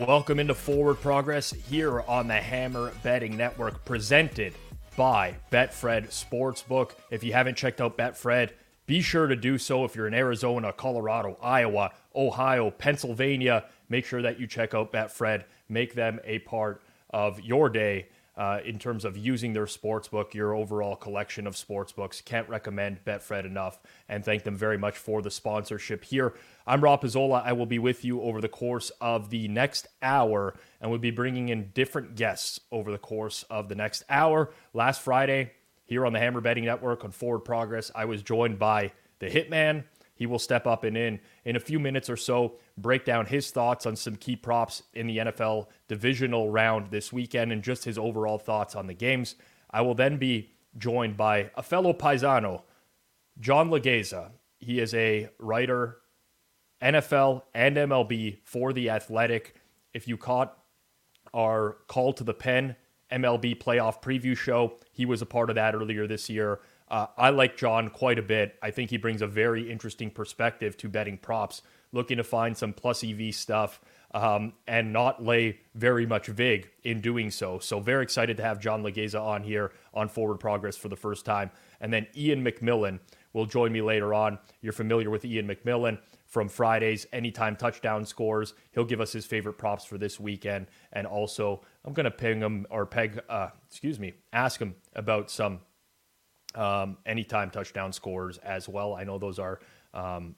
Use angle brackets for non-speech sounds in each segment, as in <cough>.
Welcome into Forward Progress here on the Hammer Betting Network, presented by Betfred Sportsbook. If you haven't checked out Betfred, be sure to do so. If you're in Arizona, Colorado, Iowa, Ohio, Pennsylvania, make sure that you check out Betfred. Make them a part of your day uh, in terms of using their sportsbook, your overall collection of sportsbooks. Can't recommend Betfred enough and thank them very much for the sponsorship here. I'm Rob Pizzola. I will be with you over the course of the next hour and we'll be bringing in different guests over the course of the next hour. Last Friday, here on the Hammer Betting Network on Forward Progress, I was joined by the Hitman. He will step up and in in a few minutes or so, break down his thoughts on some key props in the NFL divisional round this weekend and just his overall thoughts on the games. I will then be joined by a fellow paisano, John Laghezza. He is a writer, NFL and MLB for The Athletic. If you caught our call to the pen MLB playoff preview show, he was a part of that earlier this year. Uh, I like John quite a bit. I think he brings a very interesting perspective to betting props, looking to find some plus EV stuff um, and not lay very much VIG in doing so. So, very excited to have John Laghezza on here on Forward Progress for the first time. And then Iain MacMillan will join me later on. You're familiar with Iain MacMillan from Friday's Anytime Touchdown Scores. He'll give us his favorite props for this weekend. And also, I'm going to ping him or peg, uh, excuse me, ask him about some um, anytime touchdown scores as well. I know those are um,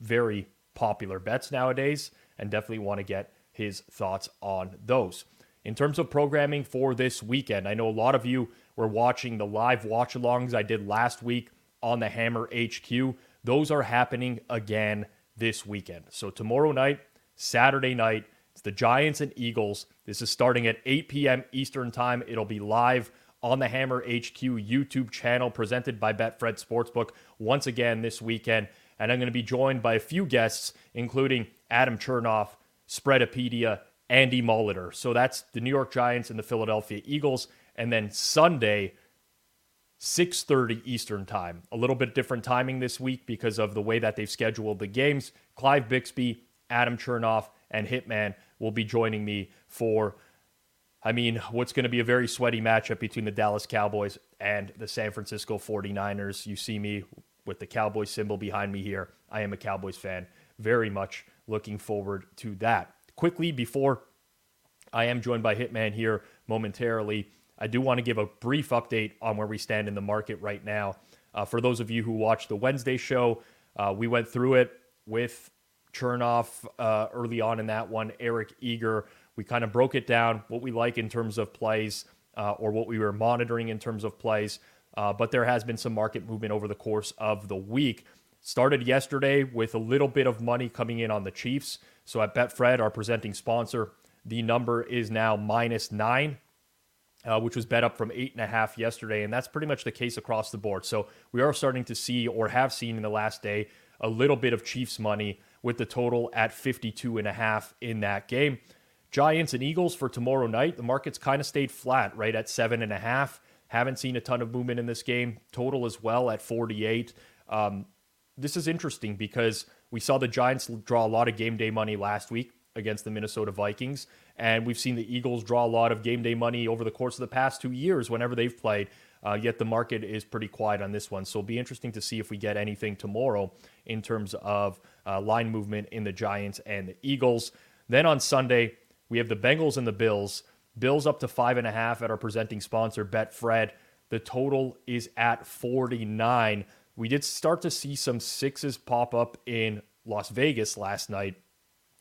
very popular bets nowadays and definitely want to get his thoughts on those. In terms of programming for this weekend, I know a lot of you were watching the live watch alongs I did last week on the Hammer HQ. Those are happening again this weekend. So tomorrow night, Saturday night, it's the Giants and Eagles. This is starting at 8 p.m. Eastern Time. It'll be live on the Hammer HQ YouTube channel presented by Betfred Sportsbook once again this weekend. And I'm going to be joined by a few guests, including Adam Chernoff, Spreadopedia, Andy Molitor. So that's the New York Giants and the Philadelphia Eagles. And then Sunday, 6:30 Eastern Time. A little bit different timing this week because of the way that they've scheduled the games. Clive Bixby, Adam Chernoff, and Hitman will be joining me for I mean, what's going to be a very sweaty matchup between the Dallas Cowboys and the San Francisco 49ers. You see me with the Cowboys symbol behind me here. I am a Cowboys fan. Very much looking forward to that. Quickly, before I am joined by Hitman here momentarily, I do want to give a brief update on where we stand in the market right now. Uh, for those of you who watched the Wednesday show, uh, we went through it with Chernoff uh, early on in that one, Eric Eager we kind of broke it down, what we like in terms of plays uh, or what we were monitoring in terms of plays. Uh, but there has been some market movement over the course of the week. Started yesterday with a little bit of money coming in on the Chiefs. So at Betfred, our presenting sponsor, the number is now minus nine, uh, which was bet up from eight and a half yesterday. And that's pretty much the case across the board. So we are starting to see or have seen in the last day a little bit of Chiefs money with the total at 52 and a half in that game. Giants and Eagles for tomorrow night. The market's kind of stayed flat, right at seven and a half. Haven't seen a ton of movement in this game. Total as well at 48. Um, this is interesting because we saw the Giants draw a lot of game day money last week against the Minnesota Vikings. And we've seen the Eagles draw a lot of game day money over the course of the past two years whenever they've played. Uh, yet the market is pretty quiet on this one. So it'll be interesting to see if we get anything tomorrow in terms of uh, line movement in the Giants and the Eagles. Then on Sunday, we have the Bengals and the Bills. Bills up to five and a half at our presenting sponsor, Betfred. The total is at 49. We did start to see some sixes pop up in Las Vegas last night.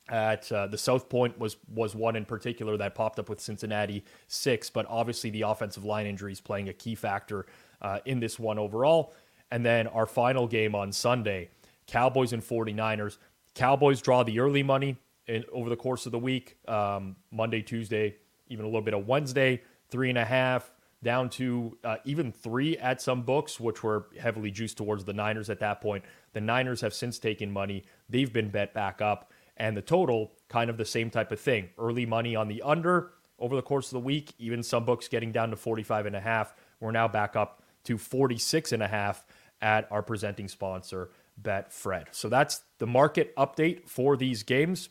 At uh, the South Point was was one in particular that popped up with Cincinnati six, but obviously the offensive line injuries playing a key factor uh, in this one overall. And then our final game on Sunday, Cowboys and 49ers. Cowboys draw the early money in, over the course of the week um, Monday, Tuesday, even a little bit of Wednesday, three and a half, down to uh, even three at some books, which were heavily juiced towards the Niners at that point. The Niners have since taken money. They've been bet back up. And the total, kind of the same type of thing. Early money on the under over the course of the week, even some books getting down to 45 and a half. We're now back up to 46 and a half at our presenting sponsor, Betfred. So that's the market update for these games.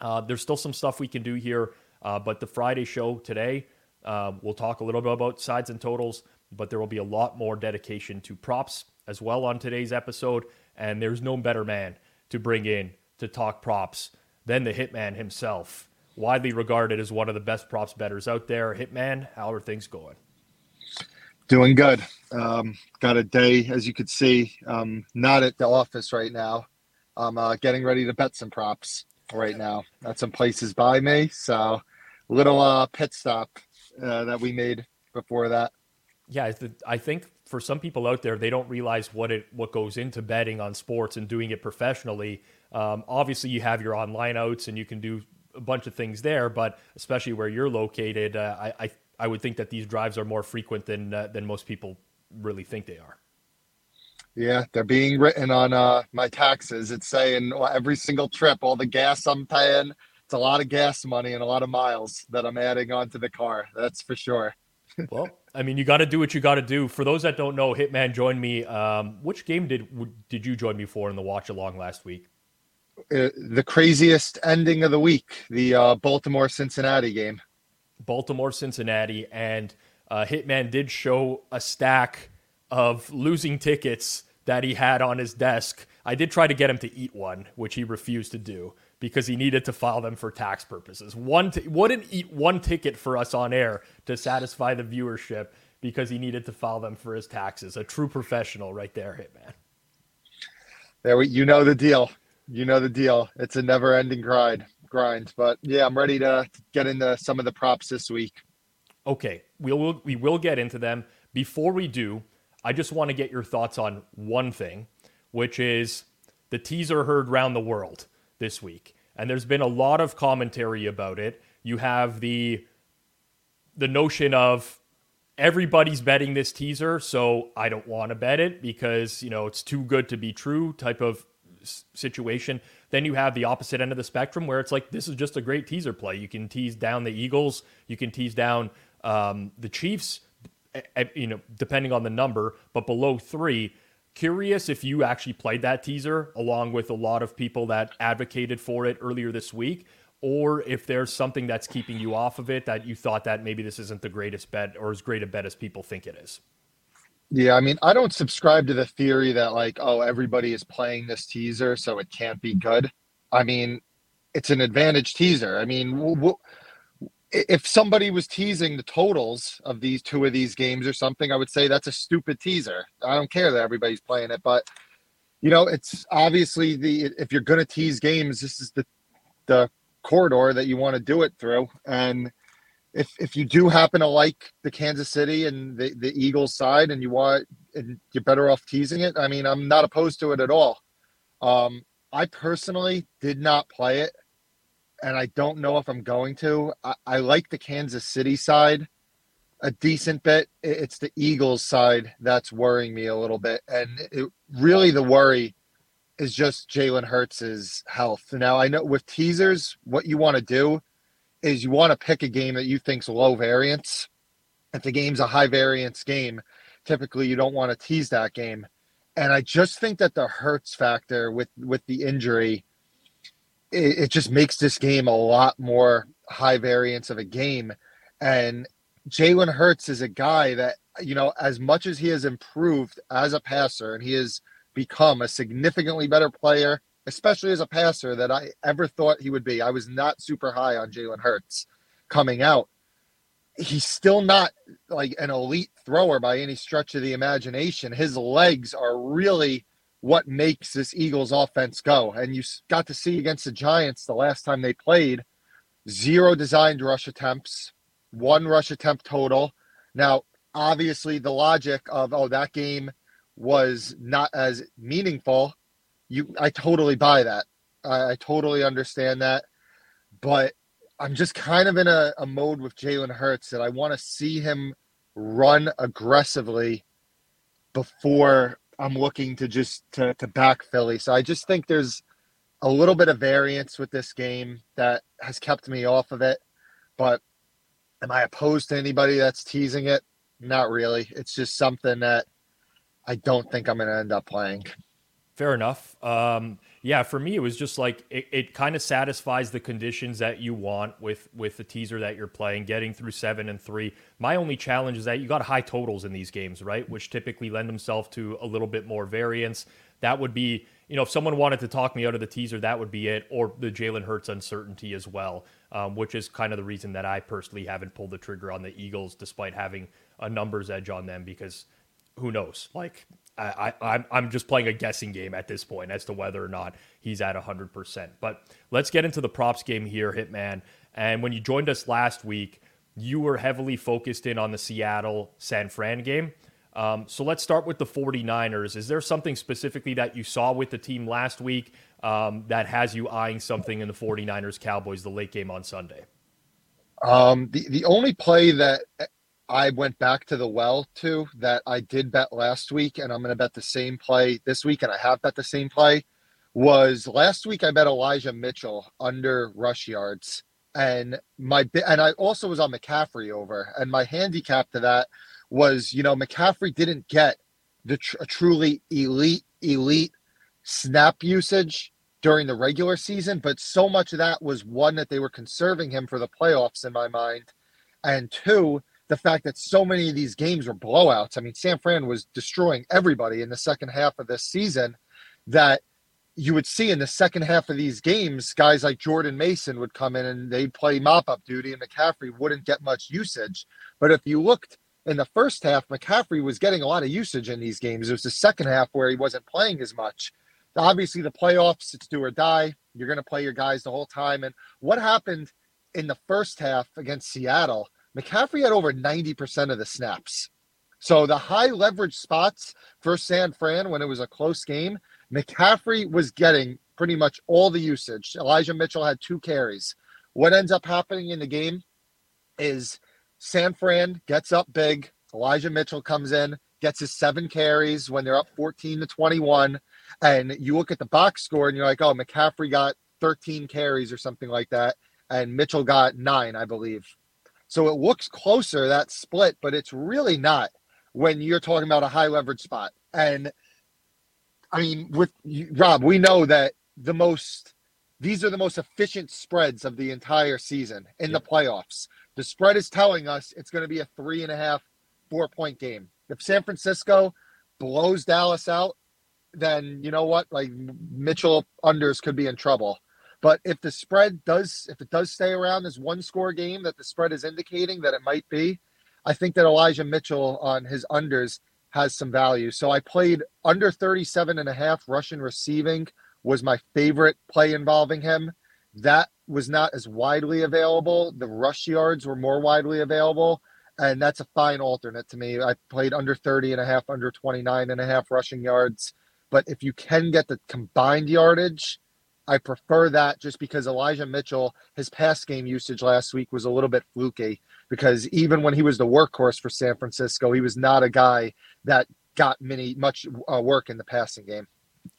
Uh, there's still some stuff we can do here, uh, but the Friday show today, uh, we'll talk a little bit about sides and totals, but there will be a lot more dedication to props as well on today's episode. And there's no better man to bring in to talk props than the Hitman himself, widely regarded as one of the best props betters out there. Hitman, how are things going? Doing good. Um, got a day, as you could see, um, not at the office right now. I'm uh, getting ready to bet some props right now at some places by me. So, little uh, pit stop uh, that we made before that. Yeah, I think for some people out there, they don't realize what it what goes into betting on sports and doing it professionally. Um, obviously, you have your online outs and you can do a bunch of things there, but especially where you're located, uh, I, I I would think that these drives are more frequent than uh, than most people really think they are. Yeah, they're being written on uh, my taxes. It's saying well, every single trip, all the gas I'm paying. A lot of gas money and a lot of miles that I'm adding onto the car. That's for sure. <laughs> well, I mean, you got to do what you got to do. For those that don't know, Hitman joined me. Um, which game did did you join me for in the watch along last week? Uh, the craziest ending of the week, the uh, Baltimore Cincinnati game. Baltimore, Cincinnati, and uh, Hitman did show a stack of losing tickets that he had on his desk. I did try to get him to eat one, which he refused to do because he needed to file them for tax purposes. One t- wouldn't eat one ticket for us on air to satisfy the viewership because he needed to file them for his taxes. A true professional, right there, Hitman. There, we, you know the deal. You know the deal. It's a never-ending grind grind. But yeah, I'm ready to get into some of the props this week. Okay, we will we will get into them. Before we do, I just want to get your thoughts on one thing, which is the teaser heard round the world this week. And there's been a lot of commentary about it. You have the the notion of everybody's betting this teaser, so I don't want to bet it because, you know, it's too good to be true type of situation. Then you have the opposite end of the spectrum where it's like this is just a great teaser play. You can tease down the Eagles, you can tease down um, the Chiefs, you know, depending on the number, but below three. Curious if you actually played that teaser along with a lot of people that advocated for it earlier this week, or if there's something that's keeping you off of it that you thought that maybe this isn't the greatest bet or as great a bet as people think it is. Yeah, I mean, I don't subscribe to the theory that like, oh, everybody is playing this teaser, so it can't be good. I mean, it's an advantage teaser. I mean, if somebody was teasing the totals of these two of these games or something, I would say that's a stupid teaser. I don't care that everybody's playing it, but you know, it's obviously the if you're going to tease games, this is the the corridor that you want to do it through, and if if you do happen to like the Kansas City and the, the Eagles side and you want and you're better off teasing it, I mean, I'm not opposed to it at all. Um, I personally did not play it, and I don't know if I'm going to. I, I like the Kansas City side a decent bit. It's the Eagles side that's worrying me a little bit, and it, really the worry is just Jalen Hurts' health. Now I know with teasers, what you want to do is you want to pick a game that you think's low variance. If the game's a high variance game, typically you don't want to tease that game. And I just think that the Hurts factor with with the injury, it, it just makes this game a lot more high variance of a game. And Jalen Hurts is a guy that you know, as much as he has improved as a passer and he has become a significantly better player especially as a passer, that I ever thought he would be. I was not super high on Jalen Hurts coming out. He's still not like an elite thrower by any stretch of the imagination. His legs are really what makes this Eagles offense go. And you got to see against the Giants the last time they played zero designed rush attempts, one rush attempt total. Now, obviously, the logic of, oh, that game was not as meaningful. You, I totally buy that. I, I totally understand that, but I'm just kind of in a, a mode with Jalen Hurts that I want to see him run aggressively before I'm looking to just to, to back Philly. So I just think there's a little bit of variance with this game that has kept me off of it. But am I opposed to anybody that's teasing it? Not really. It's just something that I don't think I'm going to end up playing. Fair enough. Um, yeah, for me, it was just like it, it kind of satisfies the conditions that you want with with the teaser that you're playing, getting through seven and three. My only challenge is that you got high totals in these games, right? Which typically lend themselves to a little bit more variance. That would be, you know, if someone wanted to talk me out of the teaser, that would be it, or the Jalen Hurts uncertainty as well, um, which is kind of the reason that I personally haven't pulled the trigger on the Eagles, despite having a numbers edge on them, because who knows? Like I, I, am I'm just playing a guessing game at this point as to whether or not he's at 100%. But let's get into the props game here, Hitman. And when you joined us last week, you were heavily focused in on the Seattle San Fran game. Um, so let's start with the 49ers. Is there something specifically that you saw with the team last week um, that has you eyeing something in the 49ers Cowboys, the late game on Sunday? Um, the, the only play that I went back to the well too that I did bet last week, and I'm going to bet the same play this week, and I have bet the same play. Was last week I bet Elijah Mitchell under rush yards, and my and I also was on McCaffrey over, and my handicap to that was you know McCaffrey didn't get the tr- truly elite elite snap usage during the regular season, but so much of that was one that they were conserving him for the playoffs in my mind, and two the fact that so many of these games were blowouts. I mean, San Fran was destroying everybody in the second half of this season that you would see in the second half of these games, guys like Jordan Mason would come in and they'd play mop up duty, and McCaffrey wouldn't get much usage. But if you looked in the first half, McCaffrey was getting a lot of usage in these games. It was the second half where he wasn't playing as much. Obviously, the playoffs, it's do or die. You're going to play your guys the whole time. And what happened in the first half against Seattle? McCaffrey had over 90% of the snaps. So the high leverage spots for San Fran when it was a close game, McCaffrey was getting pretty much all the usage. Elijah Mitchell had two carries. What ends up happening in the game is San Fran gets up big. Elijah Mitchell comes in, gets his seven carries when they're up 14 to 21. And you look at the box score and you're like, oh, McCaffrey got 13 carries or something like that. And Mitchell got nine, I believe. So it looks closer that split, but it's really not when you're talking about a high leverage spot. And I mean, with Rob, we know that the most these are the most efficient spreads of the entire season in the playoffs. The spread is telling us it's going to be a three and a half, four point game. If San Francisco blows Dallas out, then you know what? Like Mitchell unders could be in trouble. But if the spread does, if it does stay around this one score game that the spread is indicating that it might be, I think that Elijah Mitchell on his unders has some value. So I played under 37 and a half rushing receiving was my favorite play involving him. That was not as widely available. The rush yards were more widely available. And that's a fine alternate to me. I played under 30 and a half, under 29 and a half rushing yards. But if you can get the combined yardage, I prefer that just because Elijah Mitchell, his pass game usage last week was a little bit fluky because even when he was the workhorse for San Francisco, he was not a guy that got many much uh, work in the passing game.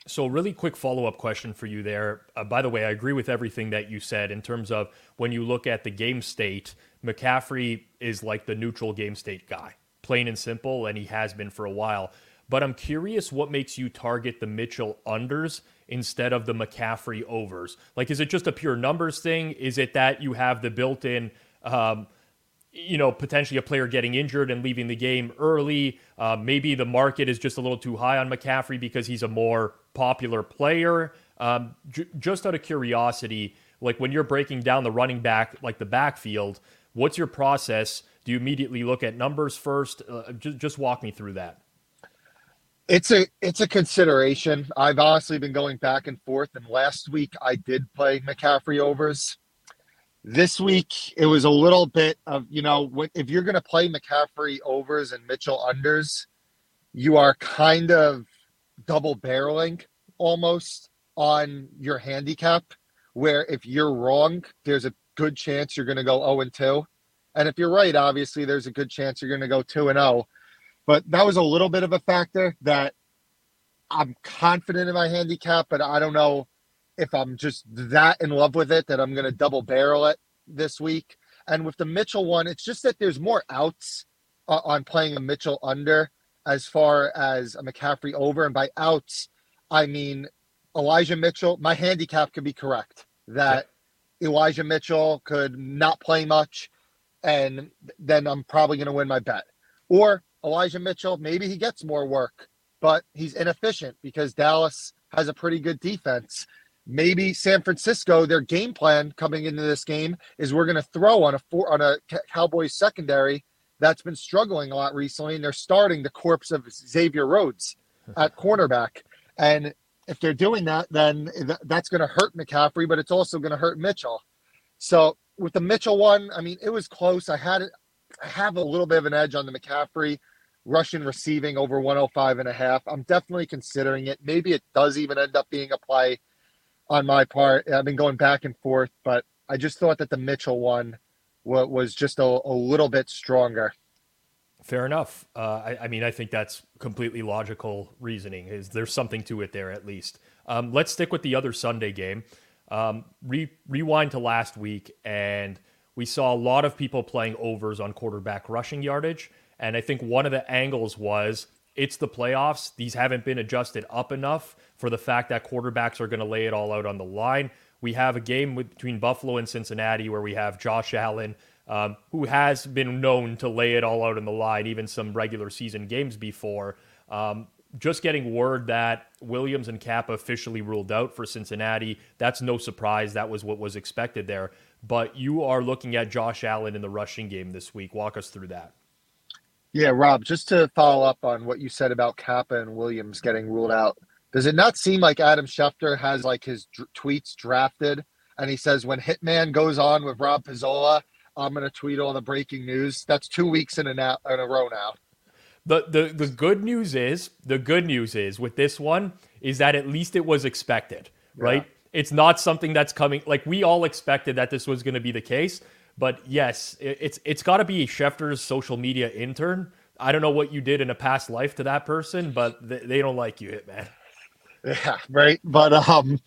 So, really quick follow up question for you there. Uh, by the way, I agree with everything that you said in terms of when you look at the game state, McCaffrey is like the neutral game state guy, plain and simple, and he has been for a while. But I'm curious what makes you target the Mitchell unders instead of the McCaffrey overs? Like, is it just a pure numbers thing? Is it that you have the built in, um, you know, potentially a player getting injured and leaving the game early? Uh, maybe the market is just a little too high on McCaffrey because he's a more popular player. Um, j- just out of curiosity, like when you're breaking down the running back, like the backfield, what's your process? Do you immediately look at numbers first? Uh, just, just walk me through that. It's a it's a consideration. I've honestly been going back and forth, and last week I did play McCaffrey overs. This week it was a little bit of you know if you're going to play McCaffrey overs and Mitchell unders, you are kind of double barreling almost on your handicap, where if you're wrong, there's a good chance you're going to go 0 and 2. And if you're right, obviously, there's a good chance you're going to go 2 and 0. But that was a little bit of a factor that I'm confident in my handicap, but I don't know if I'm just that in love with it that I'm going to double barrel it this week. And with the Mitchell one, it's just that there's more outs uh, on playing a Mitchell under as far as a McCaffrey over. And by outs, I mean Elijah Mitchell. My handicap could be correct that yeah. Elijah Mitchell could not play much, and then I'm probably going to win my bet. Or Elijah Mitchell, maybe he gets more work, but he's inefficient because Dallas has a pretty good defense. Maybe San Francisco, their game plan coming into this game is we're going to throw on a four on a Cowboys secondary that's been struggling a lot recently, and they're starting the corpse of Xavier Rhodes <laughs> at cornerback. And if they're doing that, then that's going to hurt McCaffrey, but it's also going to hurt Mitchell. So with the Mitchell one, I mean, it was close. I had it. I have a little bit of an edge on the McCaffrey rushing receiving over 105 and a half. I'm definitely considering it. Maybe it does even end up being a play on my part. I've been going back and forth, but I just thought that the Mitchell one was just a, a little bit stronger. Fair enough. Uh, I, I, mean, I think that's completely logical reasoning. Is there's something to it there at least? Um, let's stick with the other Sunday game. Um, re- rewind to last week, and we saw a lot of people playing overs on quarterback rushing yardage. And I think one of the angles was it's the playoffs. These haven't been adjusted up enough for the fact that quarterbacks are going to lay it all out on the line. We have a game with, between Buffalo and Cincinnati where we have Josh Allen, um, who has been known to lay it all out on the line, even some regular season games before. Um, just getting word that Williams and Cappa officially ruled out for Cincinnati. That's no surprise. That was what was expected there. But you are looking at Josh Allen in the rushing game this week. Walk us through that. Yeah, Rob, just to follow up on what you said about Cappa and Williams getting ruled out, does it not seem like Adam Schefter has like his d- tweets drafted and he says, when Hitman goes on with Rob Pizzola, I'm going to tweet all the breaking news? That's two weeks in a, na- in a row now. The, the the good news is the good news is with this one is that at least it was expected, right? It's not something that's coming like we all expected that this was going to be the case. But yes, it's it's got to be Schefter's social media intern. I don't know what you did in a past life to that person, but they don't like you, Hitman. <laughs> Yeah, right. But um,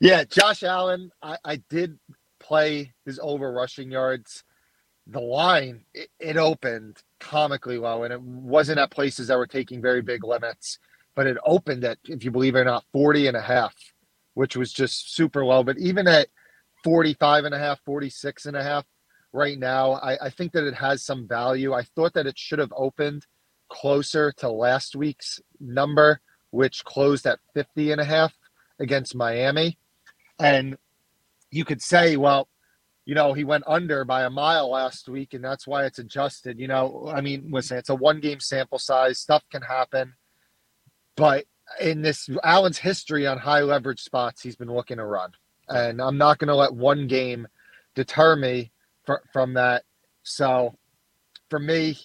yeah, Josh Allen, I, I did play his over rushing yards. The line it, it opened comically low, and it wasn't at places that were taking very big limits, but it opened at, if you believe it or not, 40 and a half, which was just super low. But even at 45 and a half, 46 and a half, right now. I, I think that it has some value. I thought that it should have opened closer to last week's number, which closed at 50 and a half against Miami. And you could say, well, you know, he went under by a mile last week, and that's why it's adjusted. You know, I mean, listen, it's a one game sample size, stuff can happen. But in this Allen's history on high leverage spots, he's been looking to run. And I'm not going to let one game deter me fr- from that. So for me,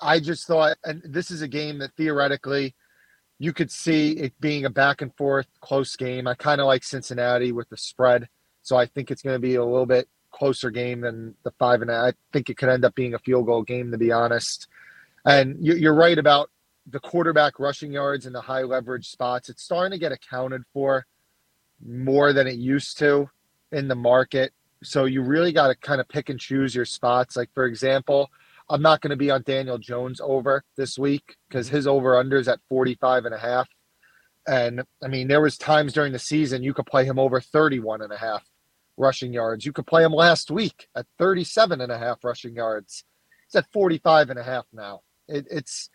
I just thought, and this is a game that theoretically you could see it being a back and forth close game. I kind of like Cincinnati with the spread. So I think it's going to be a little bit closer game than the five and a, I think it could end up being a field goal game, to be honest. And you're right about the quarterback rushing yards and the high leverage spots. It's starting to get accounted for more than it used to in the market. So you really got to kind of pick and choose your spots. Like, for example, I'm not going to be on Daniel Jones over this week because mm-hmm. his over under is at 45 and a half. And I mean, there was times during the season you could play him over 31 and a half rushing yards. You could play him last week at 37 and a half rushing yards. He's at 45 and a half now. It, it's,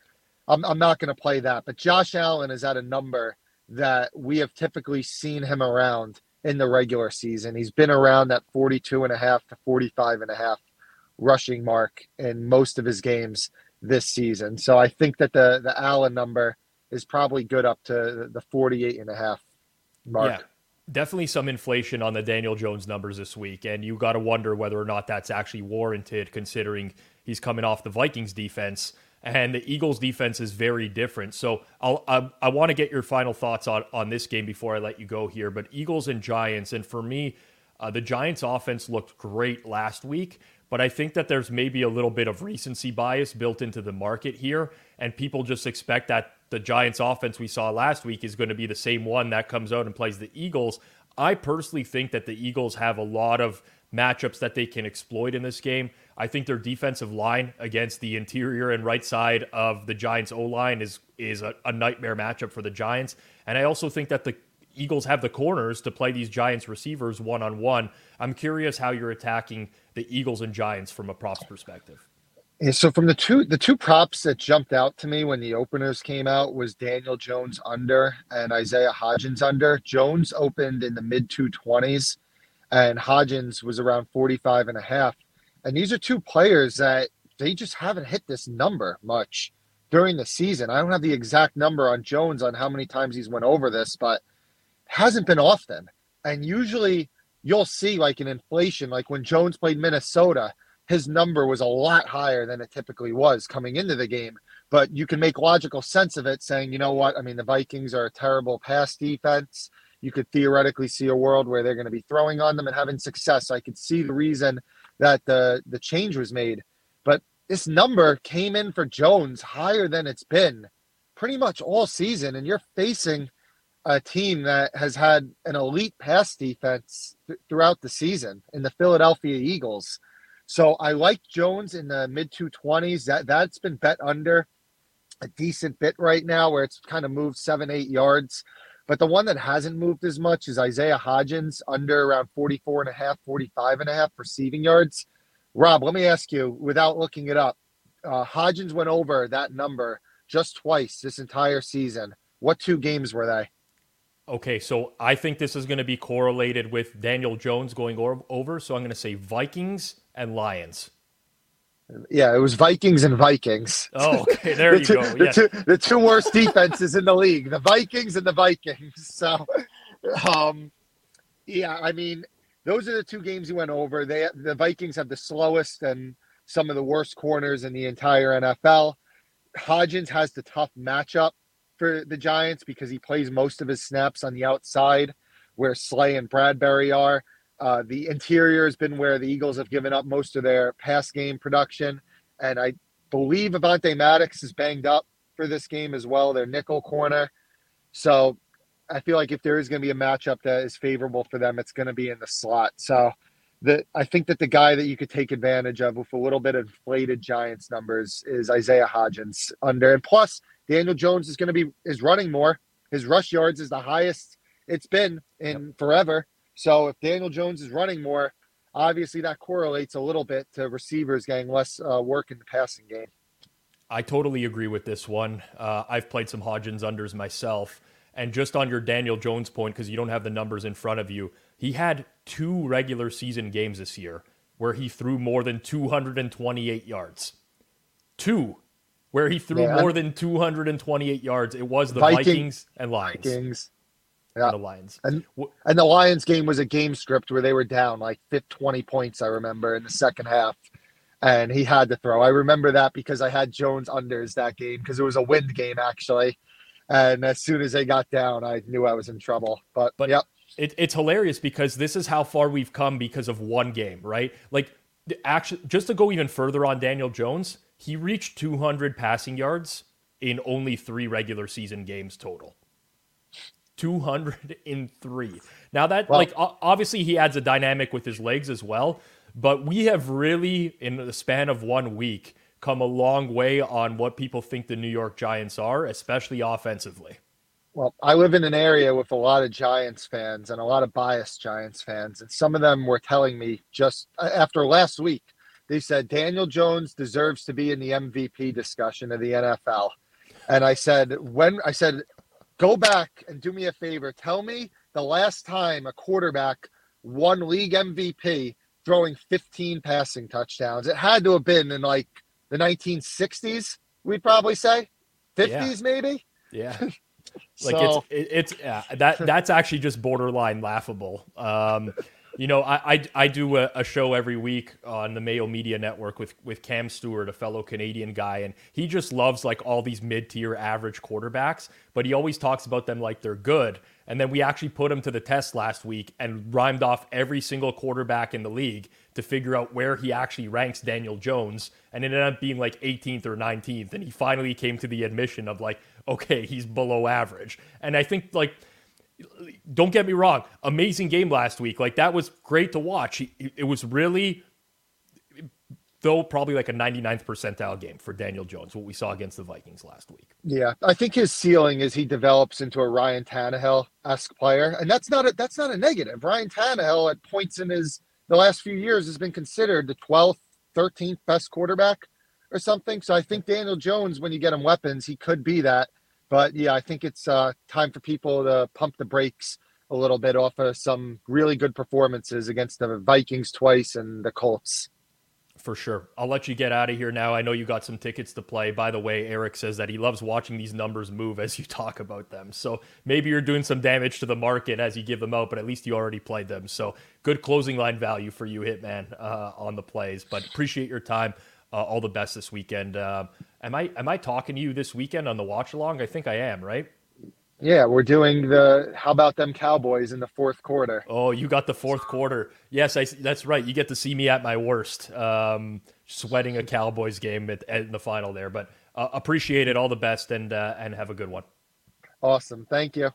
I'm, I'm not going to play that. But Josh Allen is at a number that we have typically seen him around in the regular season. He's been around that 42 and a half to 45 and a half rushing mark in most of his games this season. So I think that the the Allen number is probably good up to the 48 and a half mark. Yeah. Definitely some inflation on the Daniel Jones numbers this week, and you got to wonder whether or not that's actually warranted, considering he's coming off the Vikings defense. And the Eagles defense is very different. So I'll, I, I want to get your final thoughts on, on this game before I let you go here. But Eagles and Giants, and for me, uh, the Giants offense looked great last week, but I think that there's maybe a little bit of recency bias built into the market here, and people just expect that the Giants offense we saw last week is going to be the same one that comes out and plays the Eagles. I personally think that the Eagles have a lot of matchups that they can exploit in this game. I think their defensive line against the interior and right side of the Giants O line is is a, a, nightmare matchup for the Giants. And I also think that the Eagles have the corners to play these Giants receivers one on one. I'm curious how you're attacking the Eagles and Giants from a props perspective. Yeah, so from the two the two props that jumped out to me when the openers came out was Daniel Jones under and Isaiah Hodgins under. Jones opened in the mid 220s and Hodgins was around 45 and a half. And these are two players that they just haven't hit this number much during the season. I don't have the exact number on Jones on how many times he's went over this, but hasn't been often. And usually you'll see like an inflation, like when Jones played Minnesota, his number was a lot higher than it typically was coming into the game. But you can make logical sense of it saying, you know what? I mean, the Vikings are a terrible pass defense you could theoretically see a world where they're going to be throwing on them and having success. So I could see the reason that the the change was made. But this number came in for Jones higher than it's been pretty much all season, and you're facing a team that has had an elite pass defense th- throughout the season in the Philadelphia Eagles. So I like Jones in the mid 220s. That that's been bet under a decent bit right now, where it's kind of moved seven, eight yards. But the one that hasn't moved as much is Isaiah Hodgins under around 44 and a half, 45 and a half receiving yards. Rob, let me ask you without looking it up. Uh, Hodgins went over that number just twice this entire season. What two games were they? Okay, so I think this is going to be correlated with Daniel Jones going over. So I'm going to say Vikings and Lions. Yeah, it was Vikings and Vikings. Oh, okay. There the you two, go. The, two, the two worst defenses in the league, the Vikings and the Vikings. So, um, yeah, I mean, those are the two games he went over. They the Vikings have the slowest and some of the worst corners in the entire NFL. Hodgins has the tough matchup for the Giants because he plays most of his snaps on the outside, where Slay and Bradberry are. Uh, the interior has been where the Eagles have given up most of their pass game production. And I believe Avonte Maddox is banged up for this game as well, their nickel corner. So I feel like if there is going to be a matchup that is favorable for them, it's going to be in the slot. So the, I think that the guy that you could take advantage of with a little bit of inflated Giants numbers is Isaiah Hodgins under. And plus, Daniel Jones is going to be is running more. His rush yards is the highest it's been in yep. forever. So if Daniel Jones is running more, obviously that correlates a little bit to receivers getting less uh, work in the passing game. I totally agree with this one. Uh, I've played some Hodgins unders myself. And just on your Daniel Jones point, because you don't have the numbers in front of you, he had two regular season games this year where he threw more than 228 yards. Two where he threw yeah. more than 228 yards. It was the Vikings, Vikings and Lions. Vikings yeah. the Lions. And and the Lions game was a game script where they were down like 20 points, I remember, in the second half. And he had to throw. I remember that because I had Jones unders that game because it was a wind game actually. And as soon as they got down, I knew I was in trouble. But, but yep. It, it's hilarious because this is how far we've come because of one game, right? Like, actually, just to go even further on Daniel Jones, he reached 200 passing yards in only three regular season games total. 203. Now that well, like obviously he adds a dynamic with his legs as well, but we have really in the span of 1 week come a long way on what people think the New York Giants are, especially offensively. Well, I live in an area with a lot of Giants fans and a lot of biased Giants fans, and some of them were telling me just uh, after last week, they said Daniel Jones deserves to be in the MVP discussion of the NFL. And I said, when I said go back and do me a favor. Tell me the last time a quarterback won league MVP throwing 15 passing touchdowns. It had to have been in like the 1960s, we'd probably say. 50s, yeah. maybe? Yeah. <laughs> like so, it's it's yeah, that that's actually just borderline laughable. Um You know, I, I, I do a, a, show every week on the Mayo Media Network with, with Cam Stewart, a fellow Canadian guy, and he just loves like all these mid tier average quarterbacks, but he always talks about them like they're good. And then we actually put him to the test last week and rhymed off every single quarterback in the league to figure out where he actually ranks Daniel Jones. And it ended up being like 18th or 19th. And he finally came to the admission of like, okay, he's below average. And I think like don't get me wrong, amazing game last week. Like that was great to watch. It was really, though, probably like a 99th percentile game for Daniel Jones, what we saw against the Vikings last week. Yeah, I think his ceiling is he develops into a Ryan Tannehill esque player, and that's not a that's not a negative. Ryan Tannehill at points in his the last few years has been considered the 12th, 13th best quarterback or something. So I think Daniel Jones, when you get him weapons, he could be that. But yeah, I think it's uh, time for people to pump the brakes a little bit off of some really good performances against the Vikings twice and the Colts. For sure. I'll let you get out of here now. I know you got some tickets to play. By the way, Eric says that he loves watching these numbers move as you <laughs> talk about them. So maybe you're doing some damage to the market as you give them out, but at least you already played them. So good closing line value for you, Hitman, uh, on the plays. But appreciate your time. Uh, all the best this weekend. Uh, am I am I talking to you this weekend on the watch along? I think I am, right? Yeah, we're doing the how about them Cowboys in the fourth quarter. Oh, you got the fourth quarter. Yes, I, that's right. You get to see me at my worst, um, sweating a Cowboys game at, at, in the final there. But uh, appreciate it. All the best and uh, and have a good one. Awesome. Thank you.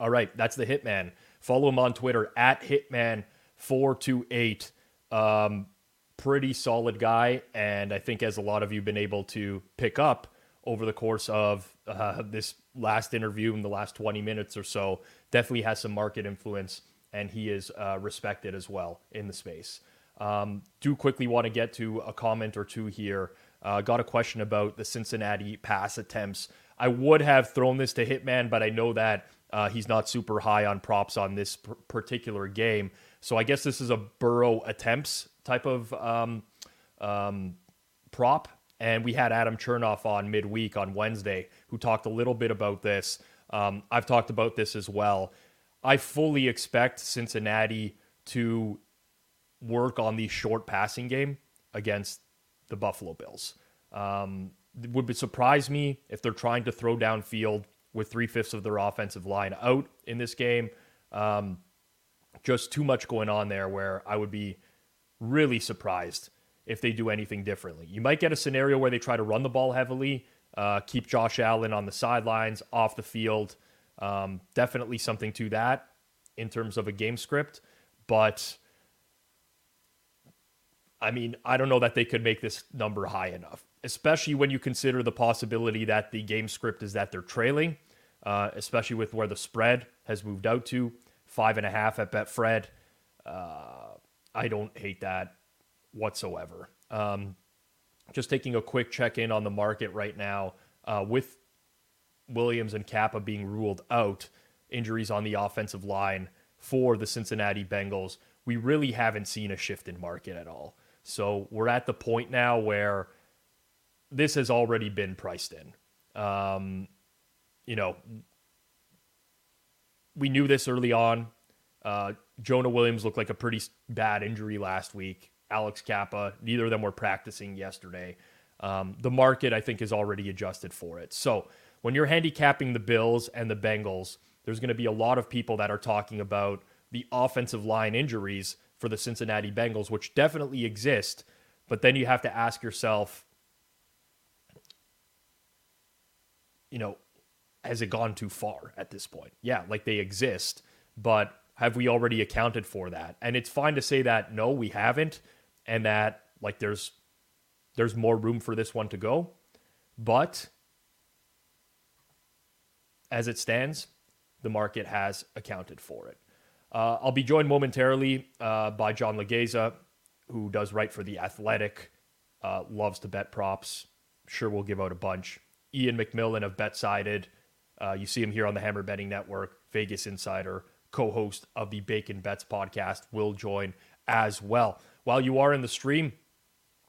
All right, that's the Hitman. Follow him on Twitter at Hitman four two eight. Um, pretty solid guy. And I think, as a lot of you have been able to pick up over the course of uh, this last interview in the last 20 minutes or so, definitely has some market influence and he is uh, respected as well in the space. Um, do quickly want to get to a comment or two here. Uh, got a question about the Cincinnati pass attempts. I would have thrown this to Hitman, but I know that uh, he's not super high on props on this p- particular game. So I guess this is a Burrow attempts type of um, um, prop. And we had Adam Chernoff on midweek on Wednesday who talked a little bit about this. Um, I've talked about this as well. I fully expect Cincinnati to work on the short passing game against the Buffalo Bills. Um, it would surprise me if they're trying to throw downfield with three fifths of their offensive line out in this game. Um, just too much going on there where I would be really surprised if they do anything differently. You might get a scenario where they try to run the ball heavily, uh, keep Josh Allen on the sidelines, off the field. Um, definitely something to that in terms of a game script. But I mean, I don't know that they could make this number high enough, especially when you consider the possibility that the game script is that they're trailing, uh, especially with where the spread has moved out to five and a half at Betfred. Uh, I don't hate that whatsoever. Um, just taking a quick check in on the market right now uh, with Williams and Cappa being ruled out, injuries on the offensive line for the Cincinnati Bengals. We really haven't seen a shift in market at all. So we're at the point now where this has already been priced in. Um, you know, we knew this early on. Uh, Jonah Williams looked like a pretty bad injury last week. Alex Cappa, neither of them were practicing yesterday. Um, the market, I think, is already adjusted for it. So when you're handicapping the Bills and the Bengals, there's going to be a lot of people that are talking about the offensive line injuries for the Cincinnati Bengals, which definitely exist. But then you have to ask yourself, you know, has it gone too far at this point? Yeah, like they exist, but have we already accounted for that? And it's fine to say that no, we haven't, and that like there's there's more room for this one to go. But as it stands, the market has accounted for it. Uh, I'll be joined momentarily uh, by John Laghezza, who does write for The Athletic, uh, loves to bet props. Sure, we'll give out a bunch. Iain MacMillan of BetSided. Uh, you see him here on the Hammer Betting Network, Vegas Insider co host of the Bacon Bets podcast, will join as well. While you are in the stream,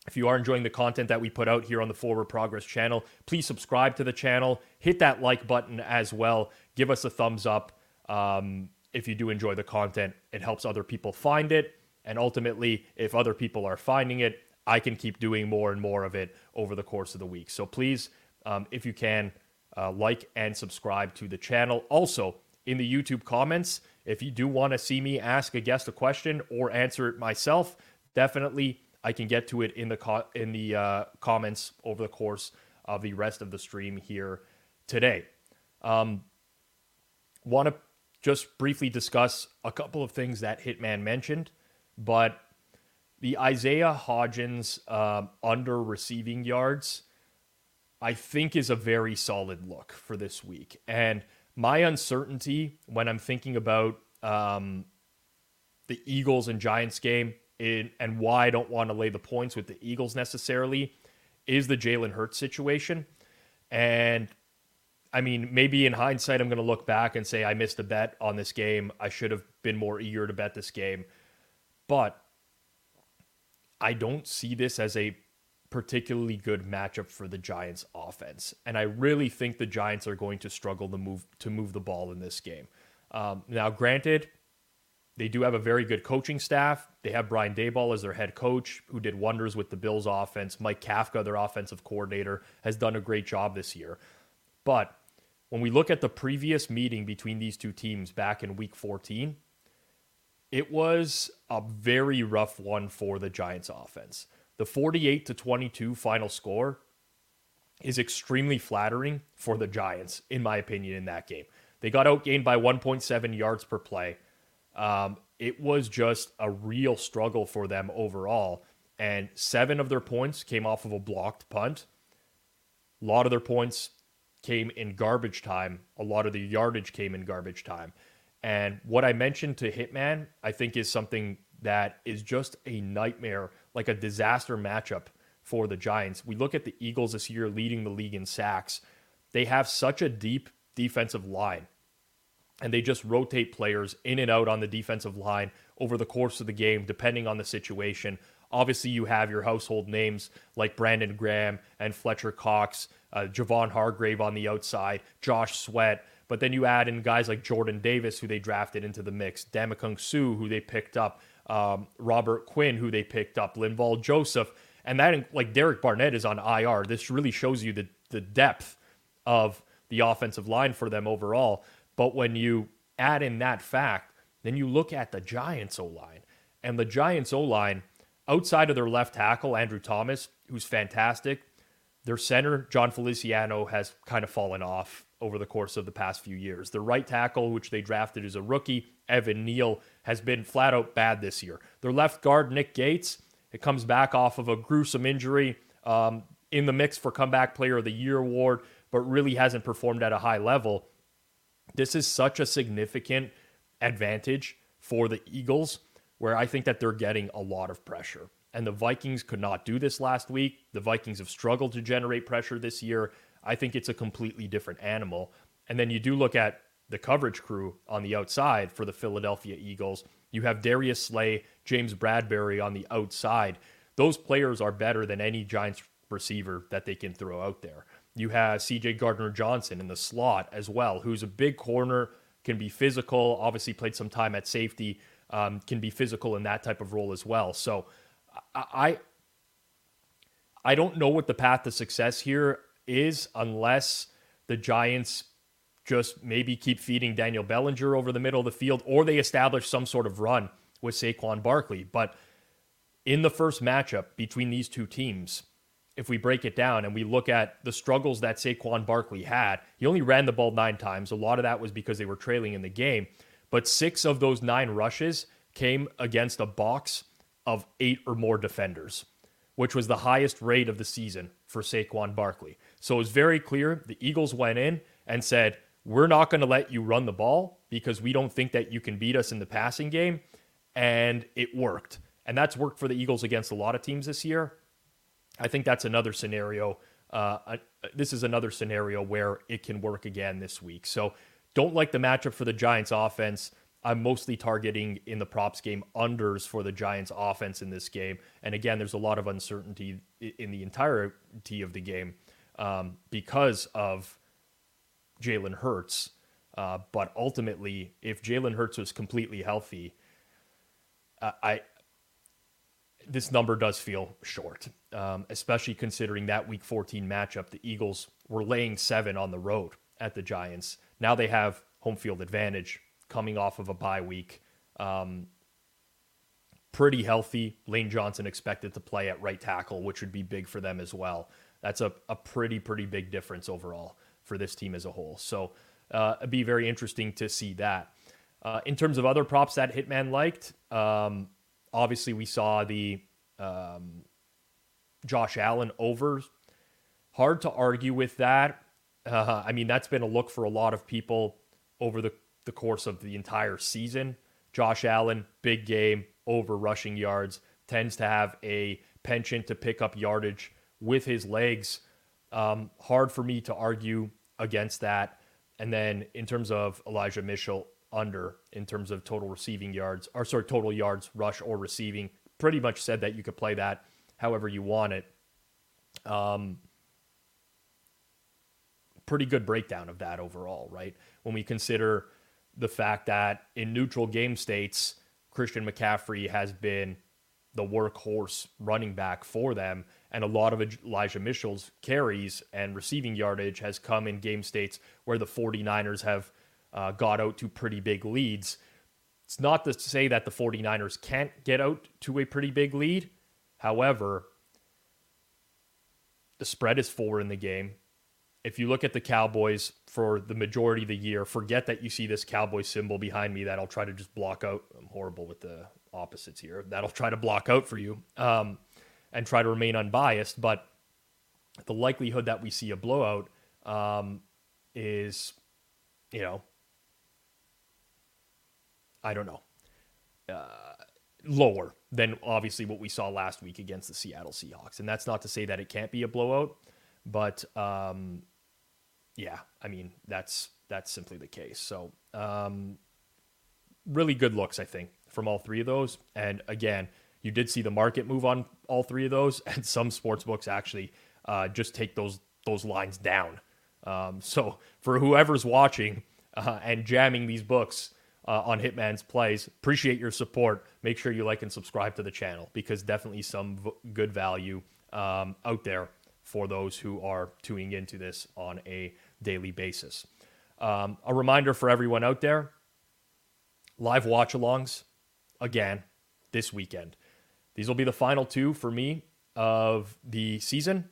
if you are enjoying the content that we put out here on the Forward Progress channel, please subscribe to the channel, hit that like button as well, give us a thumbs up. Um, if you do enjoy the content, it helps other people find it. And ultimately, if other people are finding it, I can keep doing more and more of it over the course of the week. So please, um, if you can, uh, like and subscribe to the channel. Also, in the YouTube comments, if you do want to see me ask a guest a question or answer it myself, definitely I can get to it in the co- in the uh, comments over the course of the rest of the stream here today. Um, want to just briefly discuss a couple of things that Hitman mentioned, but the Isaiah Hodgins um, under receiving yards, I think, is a very solid look for this week. And my uncertainty when I'm thinking about um, the Eagles and Giants game in, and why I don't want to lay the points with the Eagles necessarily is the Jalen Hurts situation. And I mean, maybe in hindsight, I'm going to look back and say I missed a bet on this game. I should have been more eager to bet this game. But I don't see this as a particularly good matchup for the Giants offense. And I really think the Giants are going to struggle to move to move the ball in this game. Um, now, granted, they do have a very good coaching staff. They have Brian Daboll as their head coach, who did wonders with the Bills offense. Mike Kafka, their offensive coordinator, has done a great job this year. But when we look at the previous meeting between these two teams back in week 14, it was a very rough one for the Giants offense. The 48 to 22 final score is extremely flattering for the Giants, in my opinion, in that game. They got outgained by 1.7 yards per play. Um, it was just a real struggle for them overall. And seven of their points came off of a blocked punt. A lot of their points came in garbage time. A lot of the yardage came in garbage time. And what I mentioned to Hitman, I think, is something that is just a nightmare, like a disaster matchup for the Giants. We look at the Eagles this year leading the league in sacks. They have such a deep defensive line and they just rotate players in and out on the defensive line over the course of the game, depending on the situation. Obviously, you have your household names like Brandon Graham and Fletcher Cox, uh, Javon Hargrave on the outside, Josh Sweat. But then you add in guys like Jordan Davis, who they drafted into the mix, Ndamukong Suh, who they picked up, um, Robert Quinn, who they picked up, Linval Joseph, and that like Derek Barnett is on IR. This really shows you the the depth of the offensive line for them overall. But when you add in that fact, then you look at the Giants O line. And the Giants O line, outside of their left tackle, Andrew Thomas, who's fantastic, their center, Jon Feliciano, has kind of fallen off over the course of the past few years. The right tackle, which they drafted as a rookie, Evan Neal, has been flat out bad this year. Their left guard, Nick Gates, it comes back off of a gruesome injury um, in the mix for Comeback Player of the Year award, but really hasn't performed at a high level. This is such a significant advantage for the Eagles where I think that they're getting a lot of pressure. And the Vikings could not do this last week. The Vikings have struggled to generate pressure this year. I think it's a completely different animal. And then you do look at the coverage crew on the outside for the Philadelphia Eagles. You have Darius Slay, James Bradberry on the outside. Those players are better than any Giants receiver that they can throw out there. You have CJ Gardner Johnson in the slot as well, who's a big corner, can be physical, obviously played some time at safety, um, can be physical in that type of role as well. So I I don't know what the path to success here is unless the Giants just maybe keep feeding Daniel Bellinger over the middle of the field or they establish some sort of run with Saquon Barkley. But in the first matchup between these two teams, if we break it down and we look at the struggles that Saquon Barkley had, he only ran the ball nine times. A lot of that was because they were trailing in the game. But six of those nine rushes came against a box of eight or more defenders, which was the highest rate of the season for Saquon Barkley. So it was very clear the Eagles went in and said, We're not going to let you run the ball because we don't think that you can beat us in the passing game. And it worked. And that's worked for the Eagles against a lot of teams this year. I think that's another scenario. Uh, uh, this is another scenario where it can work again this week. So don't like the matchup for the Giants offense. I'm mostly targeting in the props game unders for the Giants offense in this game. And again, there's a lot of uncertainty in the entirety of the game um, because of Jalen Hurts. Uh, but ultimately, if Jalen Hurts was completely healthy, uh, I this number does feel short, um, especially considering that Week 14 matchup. The Eagles were laying seven on the road at the Giants. Now they have home field advantage coming off of a bye week. Um, pretty healthy. Lane Johnson expected to play at right tackle, which would be big for them as well. That's a, a pretty, pretty big difference overall for this team as a whole. So uh, it'd be very interesting to see that. Uh, in terms of other props that Hitman liked, um, obviously we saw the um, Josh Allen over. Hard to argue with that. Uh, I mean, that's been a look for a lot of people over the, the course of the entire season. Josh Allen, big game, over rushing yards, tends to have a penchant to pick up yardage with his legs. Um, hard for me to argue against that. And then in terms of Elijah Mitchell, under in terms of total receiving yards, or sorry, total yards, rush or receiving. Pretty much said that you could play that however you want it. Um, pretty good breakdown of that overall, right? When we consider the fact that in neutral game states, Christian McCaffrey has been the workhorse running back for them. And a lot of Elijah Mitchell's carries and receiving yardage has come in game states where the 49ers have uh, got out to pretty big leads. It's not to say that the 49ers can't get out to a pretty big lead. However, the spread is four in the game. If you look at the Cowboys for the majority of the year, forget that you see this Cowboy symbol behind me that I'll try to just block out. I'm horrible with the opposites here. That'll try to block out for you um, and try to remain unbiased. But the likelihood that we see a blowout um, is, you know, I don't know, uh, lower than obviously what we saw last week against the Seattle Seahawks. And that's not to say that it can't be a blowout, but um, yeah, I mean that's that's simply the case. So um, really good looks, I think, from all three of those. And again, you did see the market move on all three of those, <laughs> and some sports books actually uh, just take those those lines down. Um, so for whoever's watching uh, and jamming these books, uh, on Hitman's plays. Appreciate your support. Make sure you like and subscribe to the channel because definitely some v- good value um, out there for those who are tuning into this on a daily basis. Um, a reminder for everyone out there live watch alongs again this weekend. These will be the final two for me of the season,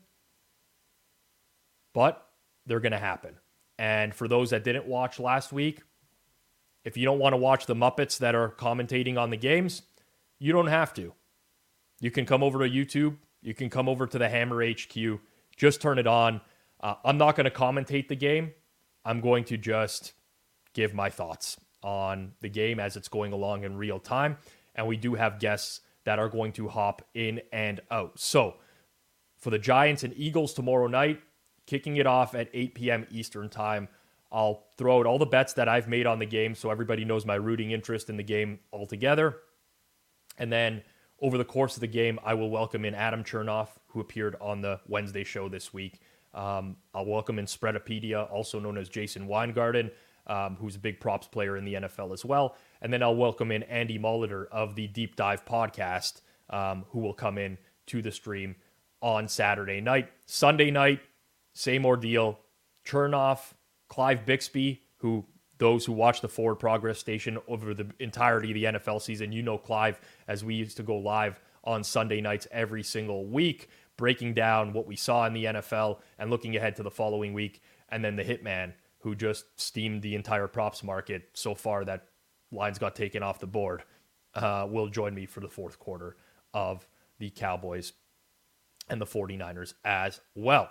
but they're going to happen. And for those that didn't watch last week, if you don't want to watch the Muppets that are commentating on the games, you don't have to. You can come over to YouTube. You can come over to the Hammer HQ. Just turn it on. Uh, I'm not going to commentate the game. I'm going to just give my thoughts on the game as it's going along in real time. And we do have guests that are going to hop in and out. So for the Giants and Eagles tomorrow night, kicking it off at 8 p.m. Eastern Time. I'll throw out all the bets that I've made on the game so everybody knows my rooting interest in the game altogether. And then over the course of the game, I will welcome in Adam Chernoff, who appeared on the Wednesday show this week. Um, I'll welcome in Spreadopedia, also known as Jason Weingarten, um, who's a big props player in the NFL as well. And then I'll welcome in Andy Molitor of the Deep Dive podcast, um, who will come in to the stream on Saturday night. Sunday night, same ordeal. Chernoff Clive Bixby, who those who watch the Forward Progress station over the entirety of the NFL season, you know Clive as we used to go live on Sunday nights every single week, breaking down what we saw in the NFL and looking ahead to the following week. And then the Hitman, who just steamed the entire props market so far that lines got taken off the board, uh, will join me for the fourth quarter of the Cowboys and the 49ers as well.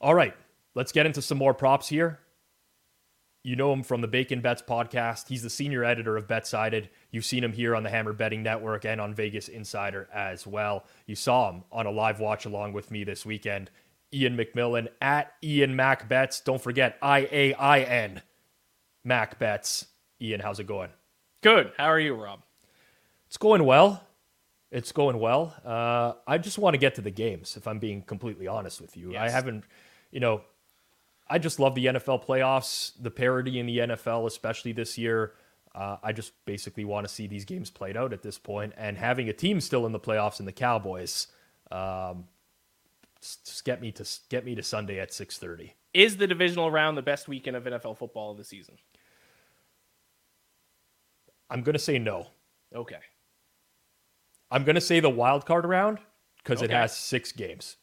All right, let's get into some more props here. You know him from the Bacon Bets podcast. He's the senior editor of BetSided. You've seen him here on the Hammer Betting Network and on Vegas Insider as well. You saw him on a live watch along with me this weekend. Iain MacMillan at Iain Mac Bets. Don't forget I A I N Mac Bets. Iain, how's it going? Good. How are you, Rob? It's going well. It's going well. Uh, I just want to get to the games, if I'm being completely honest with you. Yes. I haven't, you know, I just love the NFL playoffs, the parity in the NFL, especially this year. Uh, I just basically want to see these games played out at this point, and having a team still in the playoffs in the Cowboys, um, just get me to get me to Sunday at six thirty. Is the divisional round the best weekend of NFL football of the season? I'm going to say no. Okay. I'm going to say the wild card round because okay. it has six games.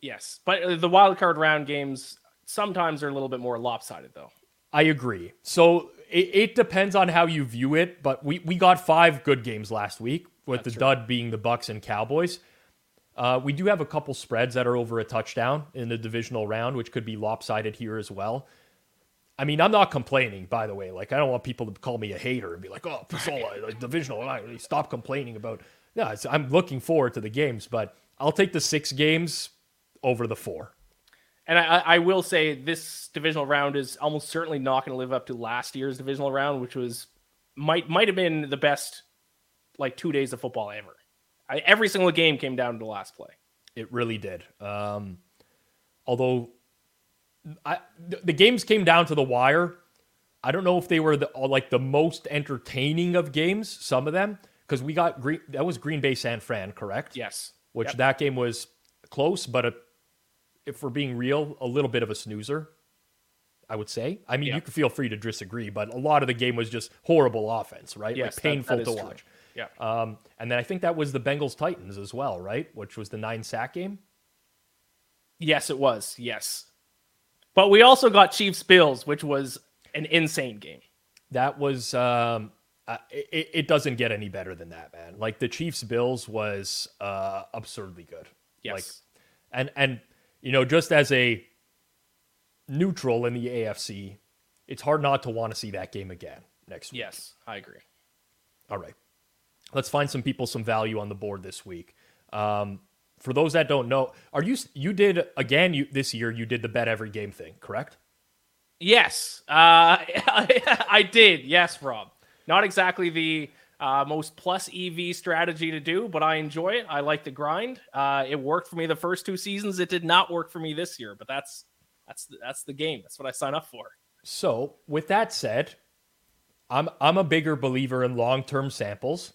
Yes, but uh, the wild card round games sometimes are a little bit more lopsided, though. I agree. So it, it depends on how you view it, but we, we got five good games last week, with That's the true. dud being the Bucs and Cowboys. Uh, we do have a couple spreads that are over a touchdown in the divisional round, which could be lopsided here as well. I mean, I'm not complaining, by the way. Like, I don't want people to call me a hater and be like, "Oh, Pizzola, <laughs> like, divisional, stop complaining about." Yeah, I'm looking forward to the games, but I'll take the six games over the four. And I, I will say this divisional round is almost certainly not going to live up to last year's divisional round, which was might might have been the best like two days of football ever. I, every single game came down to the last play. It really did. Um, although I, the, games came down to the wire. I don't know if they were the, like the most entertaining of games. Some of them because we got Green, that was Green Bay San Fran, correct? Yes. Which yep. that game was close, but a, if we're being real, a little bit of a snoozer. I would say. I mean, yep. you can feel free to disagree, but a lot of the game was just horrible offense, right? Yes, like painful that, that to watch. True. Yeah. Um, and then I think that was the Bengals Titans as well, right? Which was the nine sack game. Yes, it was. Yes. But we also got Chiefs Bills, which was an insane game. That was um, uh, it, it, doesn't get any better than that, man. Like the Chiefs Bills was uh, absurdly good. Yes. Like, and and you know, just as a neutral in the AFC, it's hard not to want to see that game again next week. Yes, I agree. All right let's find some people some value on the board this week. Um, for those that don't know, are you you did again you this year you did the bet every game thing, correct? Yes, uh, <laughs> I did. Yes, Rob. Not exactly the uh, most plus EV strategy to do, but I enjoy it. I like the grind. Uh, it worked for me the first two seasons. It did not work for me this year, but that's that's that's the game. That's what I sign up for. So, with that said, I'm I'm a bigger believer in long term samples.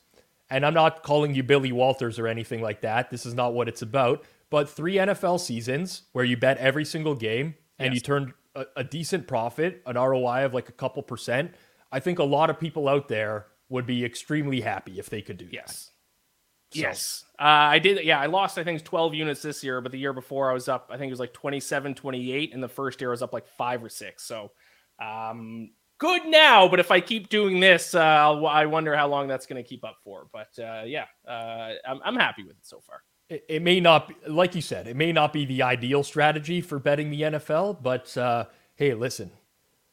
And I'm not calling you Billy Walters or anything like that. This is not what it's about. But three NFL seasons where you bet every single game and yes. you turned a, a, decent profit, an ROI of like a couple percent. I think a lot of people out there would be extremely happy if they could do yes. that. So. Yes. Uh, I did. Yeah, I lost, I think, 12 units this year, but the year before I was up, I think it was like 27, 28. And the first year I was up like five or six. So um, good now, but if I keep doing this, uh, i wonder how long that's going to keep up for. But uh, yeah, uh, I'm, I'm happy with it so far. It, it, may not, be, like you said, it may not be the ideal strategy for betting the NFL, but uh, hey, listen,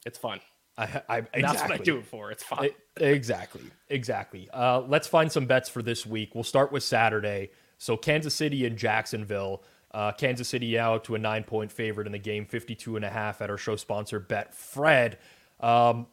it's fun. I, I exactly. That's what I do it for. It's fun. It, exactly, exactly. Uh, let's find some bets for this week. We'll start with Saturday. So Kansas City and Jacksonville. Uh, Kansas City out to a nine point favorite in the game, 52 and a half at our show sponsor, Betfred. Um,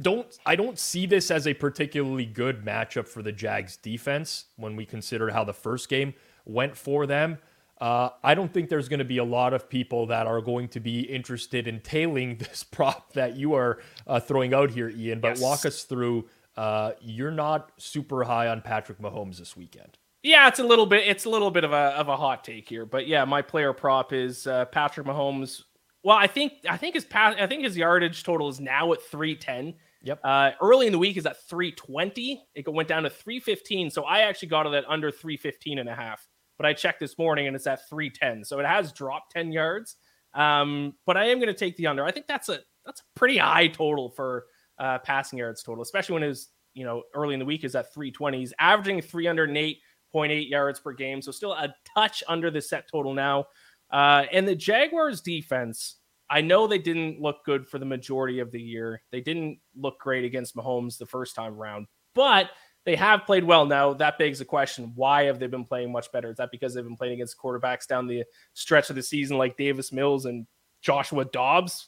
don't I don't see this as a particularly good matchup for the Jags defense when we consider how the first game went for them. Uh, I don't think there's going to be a lot of people that are going to be interested in tailing <laughs> this prop that you are uh, throwing out here, Iain. But yes. walk us through. Uh, you're not super high on Patrick Mahomes this weekend. Yeah, it's a little bit. It's a little bit of a of a hot take here, but yeah, my player prop is uh, Patrick Mahomes well, I think I think his pass I think his yardage total is now at 310. Yep. Uh, early in the week is at 320. It went down to 315. So I actually got it at under 315 and a half. But I checked this morning and it's at 310. So it has dropped 10 yards. Um, but I am going to take the under. I think that's a that's a pretty high total for uh, passing yards total, especially when it was you know early in the week is at 320. He's averaging 308.8 yards per game, so still a touch under the set total now. Uh, and the Jaguars defense, I know they didn't look good for the majority of the year. They didn't look great against Mahomes the first time around, but they have played well now. That begs the question why have they been playing much better? Is that because they've been playing against quarterbacks down the stretch of the season like Davis Mills and Joshua Dobbs?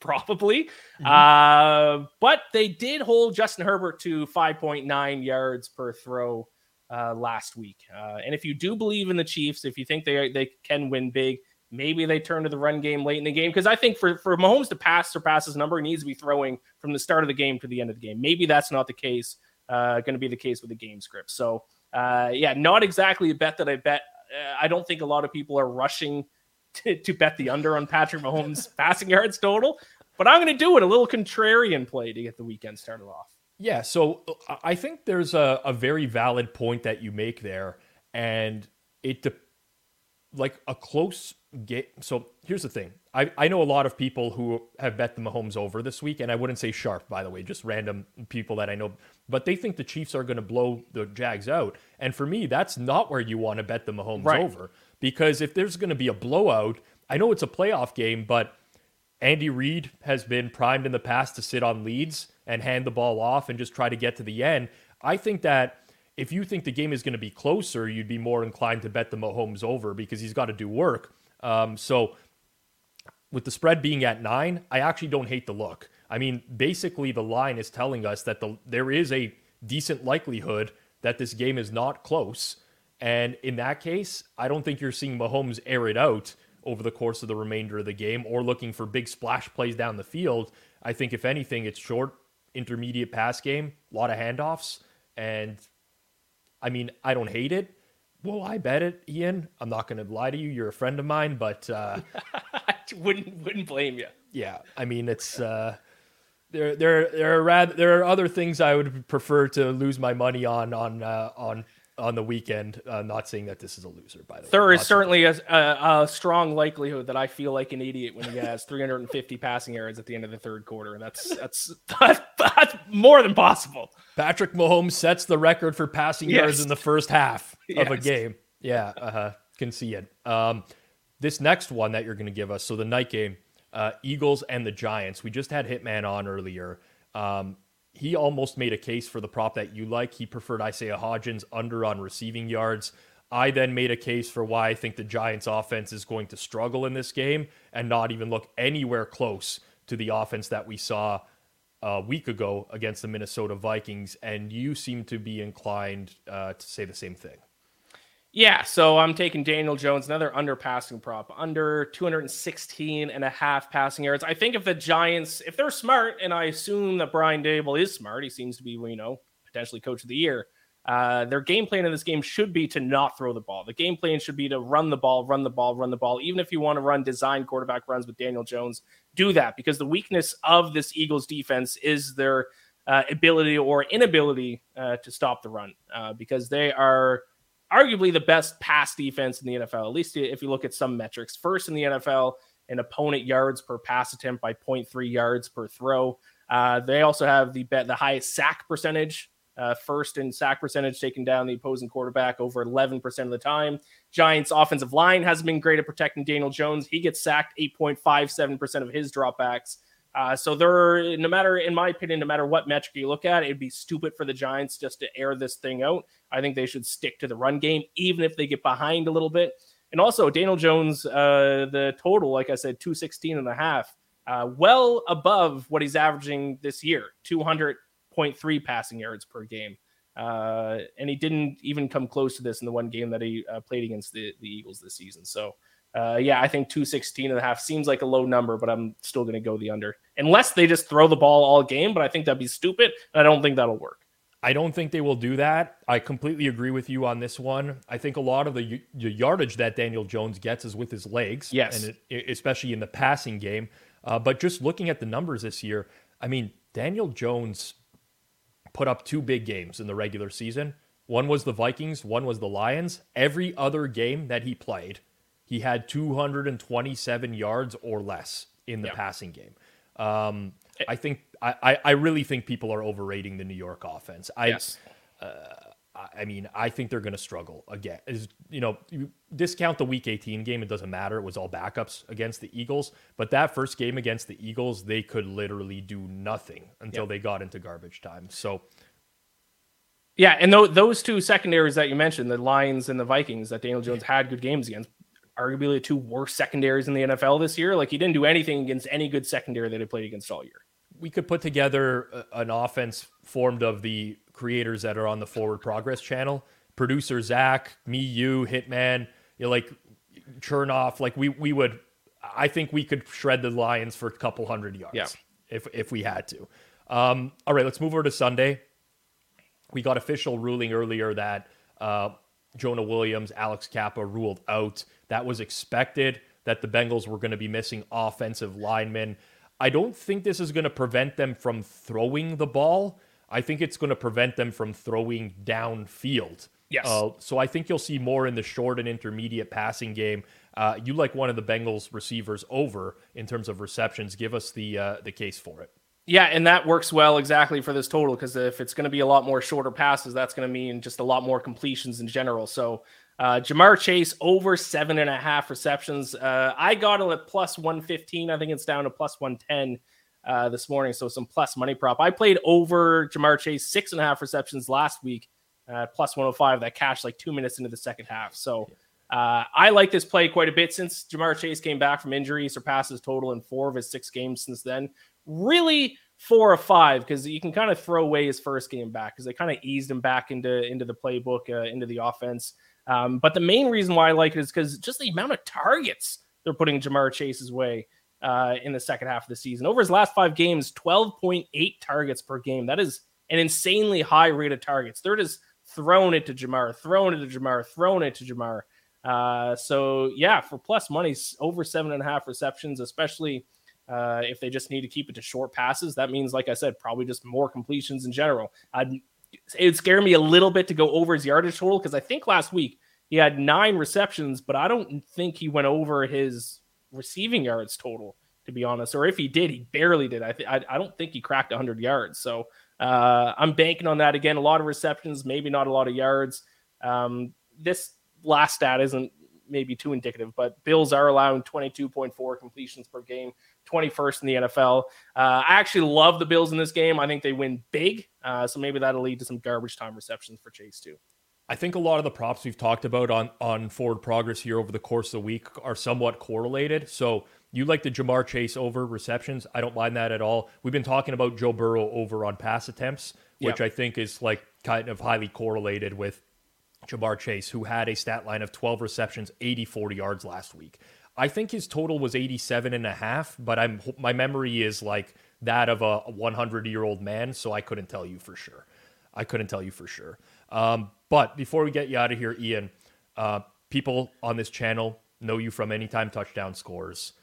Probably. Mm-hmm. Uh, but they did hold Justin Herbert to 5.9 yards per throw uh, last week. Uh, and if you do believe in the Chiefs, if you think they they can win big, Maybe they turn to the run game late in the game because I think for for Mahomes to pass surpass his number, he needs to be throwing from the start of the game to the end of the game. Maybe that's not the case. Uh, going to be the case with the game script. So uh, yeah, not exactly a bet that I bet. Uh, I don't think a lot of people are rushing to, to bet the under on Patrick Mahomes <laughs> passing yards total, but I'm going to do it a little contrarian play to get the weekend started off. Yeah, so uh, I think there's a, a very valid point that you make there, and it de- like a close game. So here's the thing: I, I know a lot of people who have bet the Mahomes over this week, and I wouldn't say sharp, by the way, just random people that I know, but they think the Chiefs are going to blow the Jags out. And for me, that's not where you want to bet the Mahomes right. over because if there's going to be a blowout, I know it's a playoff game, but Andy Reid has been primed in the past to sit on leads and hand the ball off and just try to get to the end. I think that if you think the game is going to be closer, you'd be more inclined to bet the Mahomes over because he's got to do work. Um, so with the spread being at nine, I actually don't hate the look. I mean, basically, the line is telling us that the there is a decent likelihood that this game is not close. And in that case, I don't think you're seeing Mahomes air it out over the course of the remainder of the game or looking for big splash plays down the field. I think, if anything, it's short, intermediate pass game, a lot of handoffs. And I mean, I don't hate it. Well, I bet it, Iain. I'm not going to lie to you. You're a friend of mine, but uh, <laughs> I wouldn't wouldn't blame you. Yeah, I mean, it's uh, there. There, there are rather there are other things I would prefer to lose my money on on uh, on on the weekend. Uh, not saying that this is a loser, by the way. There is certainly a, a, a, strong likelihood that I feel like an idiot when he has 350 passing yards at the end of the third quarter. That's that's <laughs> that's, that's more than possible. Patrick Mahomes sets the record for passing yes. yards in the first half yes. of a game. Yeah, uh-huh. can see it. Um, this next one that you're going to give us, so the night game, uh, Eagles and the Giants. We just had Hitman on earlier. Um, he almost made a case for the prop that you like. He preferred Isaiah Hodgins under on receiving yards. I then made a case for why I think the Giants offense is going to struggle in this game and not even look anywhere close to the offense that we saw a week ago against the Minnesota Vikings. And you seem to be inclined uh, to say the same thing. Yeah, so I'm taking Daniel Jones, another under passing prop, under 216 and a half passing yards. I think if the Giants, if they're smart, and I assume that Brian Daboll is smart, he seems to be, you know, potentially coach of the year. Uh, their game plan in this game should be to not throw the ball. The game plan should be to run the ball, run the ball, run the ball. Even if you want to run design quarterback runs with Daniel Jones, do that because the weakness of this Eagles defense is their uh, ability or inability uh, to stop the run uh, because they are arguably the best pass defense in the NFL, at least if you look at some metrics. First in the NFL in opponent yards per pass attempt by 0.3 yards per throw. Uh, they also have the the highest sack percentage. Uh, first in sack percentage, taking down the opposing quarterback over 11% of the time. Giants' offensive line hasn't been great at protecting Daniel Jones. He gets sacked 8.57% of his dropbacks. Uh, so there, no matter, in my opinion, no matter what metric you look at, it'd be stupid for the Giants just to air this thing out. I think they should stick to the run game, even if they get behind a little bit. And also, Daniel Jones, uh, the total, like I said, 216 and a half, uh, well above what he's averaging this year, 200.3 passing yards per game. Uh, and he didn't even come close to this in the one game that he uh, played against the, the Eagles this season. So, uh, yeah, I think 216 and a half seems like a low number, but I'm still going to go the under unless they just throw the ball all game. But I think that'd be stupid. And I don't think that'll work. I don't think they will do that. I completely agree with you on this one. I think a lot of the, the yardage that Daniel Jones gets is with his legs. Yes. And it, especially in the passing game. Uh, but just looking at the numbers this year, I mean, Daniel Jones put up two big games in the regular season. One was the Vikings, one was the Lions. Every other game that he played, he had 227 yards or less in the passing game. Um, I think I, I really think people are overrating the New York offense. I, yes. Uh, I mean, I think they're going to struggle again. Is you know, you discount the Week 18 game; it doesn't matter. It was all backups against the Eagles. But that first game against the Eagles, they could literally do nothing until yep. they got into garbage time. So, yeah, and th- those two secondaries that you mentioned, the Lions and the Vikings, that Daniel Jones had good games against, arguably the two worst secondaries in the NFL this year. Like he didn't do anything against any good secondary that he played against all year. We could put together an offense formed of the creators that are on the Forward Progress channel, producer Zach, me, you, Hitman. You know, like Chernoff. Like we we would, I think we could shred the Lions for a couple hundred yards. Yeah. if if we had to. Um, all right, let's move over to Sunday. We got official ruling earlier that uh, Jonah Williams, Alex Cappa ruled out. That was expected that the Bengals were going to be missing offensive linemen. I don't think this is going to prevent them from throwing the ball. I think it's going to prevent them from throwing downfield. Yes. Uh, so I think you'll see more in the short and intermediate passing game. Uh, you like one of the Bengals receivers over in terms of receptions. Give us the uh, the case for it. Yeah, and that works well exactly for this total because if it's going to be a lot more shorter passes, that's going to mean just a lot more completions in general. So uh, Ja'Marr Chase over seven and a half receptions. Uh, I got it at plus 115. I think it's down to plus 110 uh, this morning. So some plus money prop. I played over Ja'Marr Chase six and a half receptions last week at plus 105. That cashed like two minutes into the second half. So uh, I like this play quite a bit since Ja'Marr Chase came back from injury, surpasses total in four of his six games since then. Really, four or five because you can kind of throw away his first game back because they kind of eased him back into into the playbook, uh, into the offense. Um, but the main reason why I like it is because just the amount of targets they're putting Ja'Marr Chase's way uh, in the second half of the season. Over his last five games, 12.8 targets per game. That is an insanely high rate of targets. They're just throwing it to Ja'Marr, throwing it to Ja'Marr, throwing it to Ja'Marr. Uh, so yeah, for plus money, over seven and a half receptions, especially uh, if they just need to keep it to short passes, that means, like I said, probably just more completions in general. I'd, it'd scare me a little bit to go over his yardage total because I think last week he had nine receptions, but I don't think he went over his receiving yards total, to be honest. Or if he did, he barely did. I, th- I, I don't think he cracked 100 yards. So uh, I'm banking on that again. A lot of receptions, maybe not a lot of yards. Um, this last stat isn't maybe too indicative, but Bills are allowing 22.4 completions per game, 21st in the NFL. Uh, I actually love the Bills in this game. I think they win big. Uh, so maybe that'll lead to some garbage time receptions for Chase, too. I think a lot of the props we've talked about on on forward progress here over the course of the week are somewhat correlated. So you like the Ja'Marr Chase over receptions. I don't mind that at all. We've been talking about Joe Burrow over on pass attempts, which yep. I think is like kind of highly correlated with Ja'Marr Chase, who had a stat line of 12 receptions, 84 yards last week. I think his total was 87 and a half, but I'm my memory is like that of a 100 year old man, so I couldn't tell you for sure. I couldn't tell you for sure. Um, but before we get you out of here, Iain, uh, people on this channel know you from Anytime Touchdown Scores,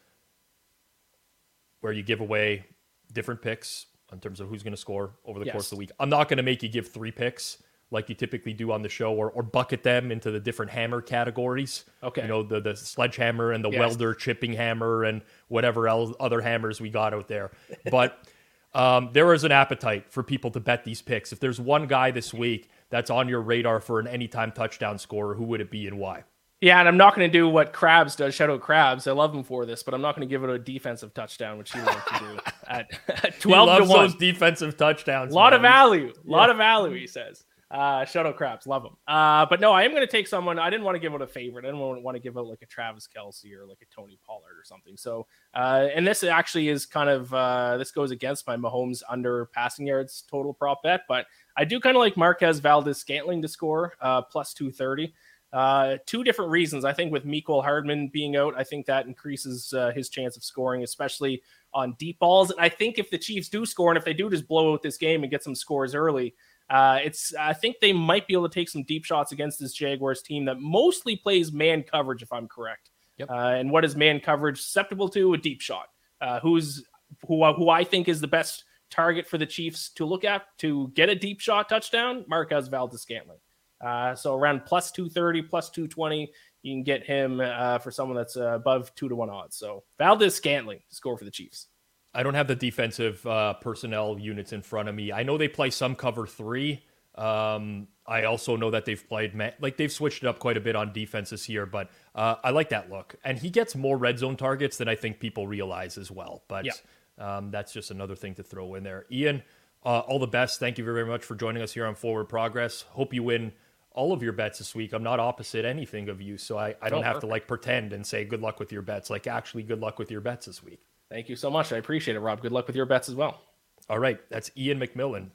where you give away different picks in terms of who's going to score over the yes. course of the week. I'm not going to make you give three picks like you typically do on the show, or, or bucket them into the different hammer categories. Okay. You know, the, the sledgehammer and the yes. welder chipping hammer and whatever else other hammers we got out there. But <laughs> um, there is an appetite for people to bet these picks. If there's one guy this week that's on your radar for an anytime touchdown scorer, who would it be and why? Yeah, and I'm not going to do what Krabs does. Shout out Krabs. I love him for this, but I'm not going to give it a defensive touchdown, which he loves to do <laughs> at, at 12 to 1. those defensive touchdowns. A lot man. of value. A lot yeah. of value, he says. Uh, Shuttle Craps, love them. Uh, but no, I am going to take someone. I didn't want to give out a favorite. I didn't want to give out like a Travis Kelce or like a Tony Pollard or something. So, uh, and this actually is kind of uh, this goes against my Mahomes under passing yards total prop bet, but I do kind of like Marquez Valdes-Scantling to score uh, plus two thirty. Uh, two different reasons. I think with Mecole Hardman being out, I think that increases uh, his chance of scoring, especially on deep balls. And I think if the Chiefs do score and if they do just blow out this game and get some scores early, uh, it's I think they might be able to take some deep shots against this Jaguars team that mostly plays man coverage, if I'm correct. Yep. Uh, and what is man coverage susceptible to? A deep shot. Uh, who's who? Who I think is the best target for the Chiefs to look at to get a deep shot touchdown? Marquez Valdes-Scantling. Uh, so around plus 230, plus 220, you can get him uh, for someone that's uh, above two to one odds. So Valdes-Scantling score for the Chiefs. I don't have the defensive uh, personnel units in front of me. I know they play some cover three. Um, I also know that they've played like they've switched it up quite a bit on defense this year, but uh, I like that look. And he gets more red zone targets than I think people realize as well. But yeah. um, that's just another thing to throw in there. Iain, uh, all the best. Thank you very very much for joining us here on Forward Progress. Hope you win all of your bets this week. I'm not opposite anything of you, so I, I don't oh, have perfect. to like pretend and say good luck with your bets. Like actually, good luck with your bets this week. Thank you so much. I appreciate it, Rob. Good luck with your bets as well. All right. That's Iain MacMillan,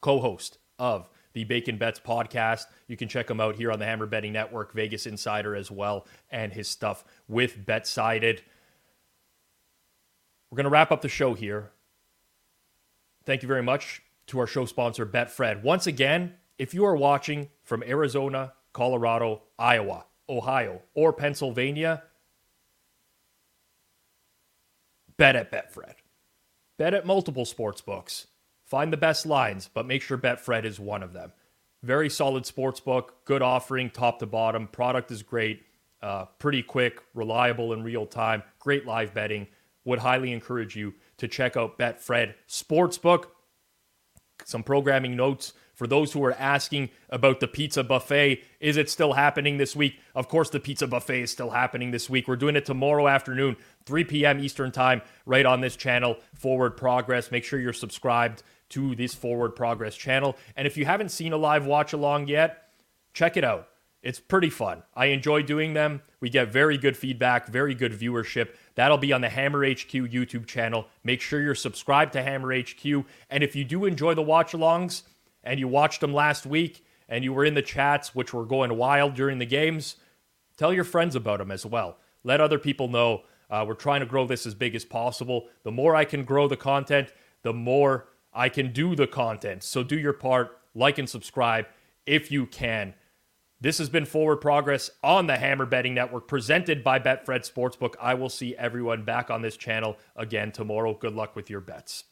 co host of the Bacon Bets podcast. You can check him out here on the Hammer Betting Network, Vegas Insider as well, and his stuff with BetSided. We're going to wrap up the show here. Thank you very much to our show sponsor, Betfred. Once again, if you are watching from Arizona, Colorado, Iowa, Ohio, or Pennsylvania, bet at Betfred. Bet at multiple sports books. Find the best lines, but make sure Betfred is one of them. Very solid sports book, good offering, top to bottom. Product is great, uh, pretty quick, reliable in real time, great live betting. Would highly encourage you to check out Betfred Sportsbook. Some programming notes for those who are asking about the pizza buffet, is it still happening this week? Of course, the pizza buffet is still happening this week. We're doing it tomorrow afternoon, 3 p.m. Eastern Time, right on this channel, Forward Progress. Make sure you're subscribed to this Forward Progress channel. And if you haven't seen a live watch along yet, check it out. It's pretty fun. I enjoy doing them. We get very good feedback, very good viewership. That'll be on the Hammer HQ YouTube channel. Make sure you're subscribed to Hammer HQ. And if you do enjoy the watch alongs, and you watched them last week and you were in the chats, which were going wild during the games, tell your friends about them as well. Let other people know. Uh, we're trying to grow this as big as possible. The more I can grow the content, the more I can do the content. So do your part, like and subscribe if you can. This has been Forward Progress on the Hammer Betting Network, presented by Betfred Sportsbook. I will see everyone back on this channel again tomorrow. Good luck with your bets.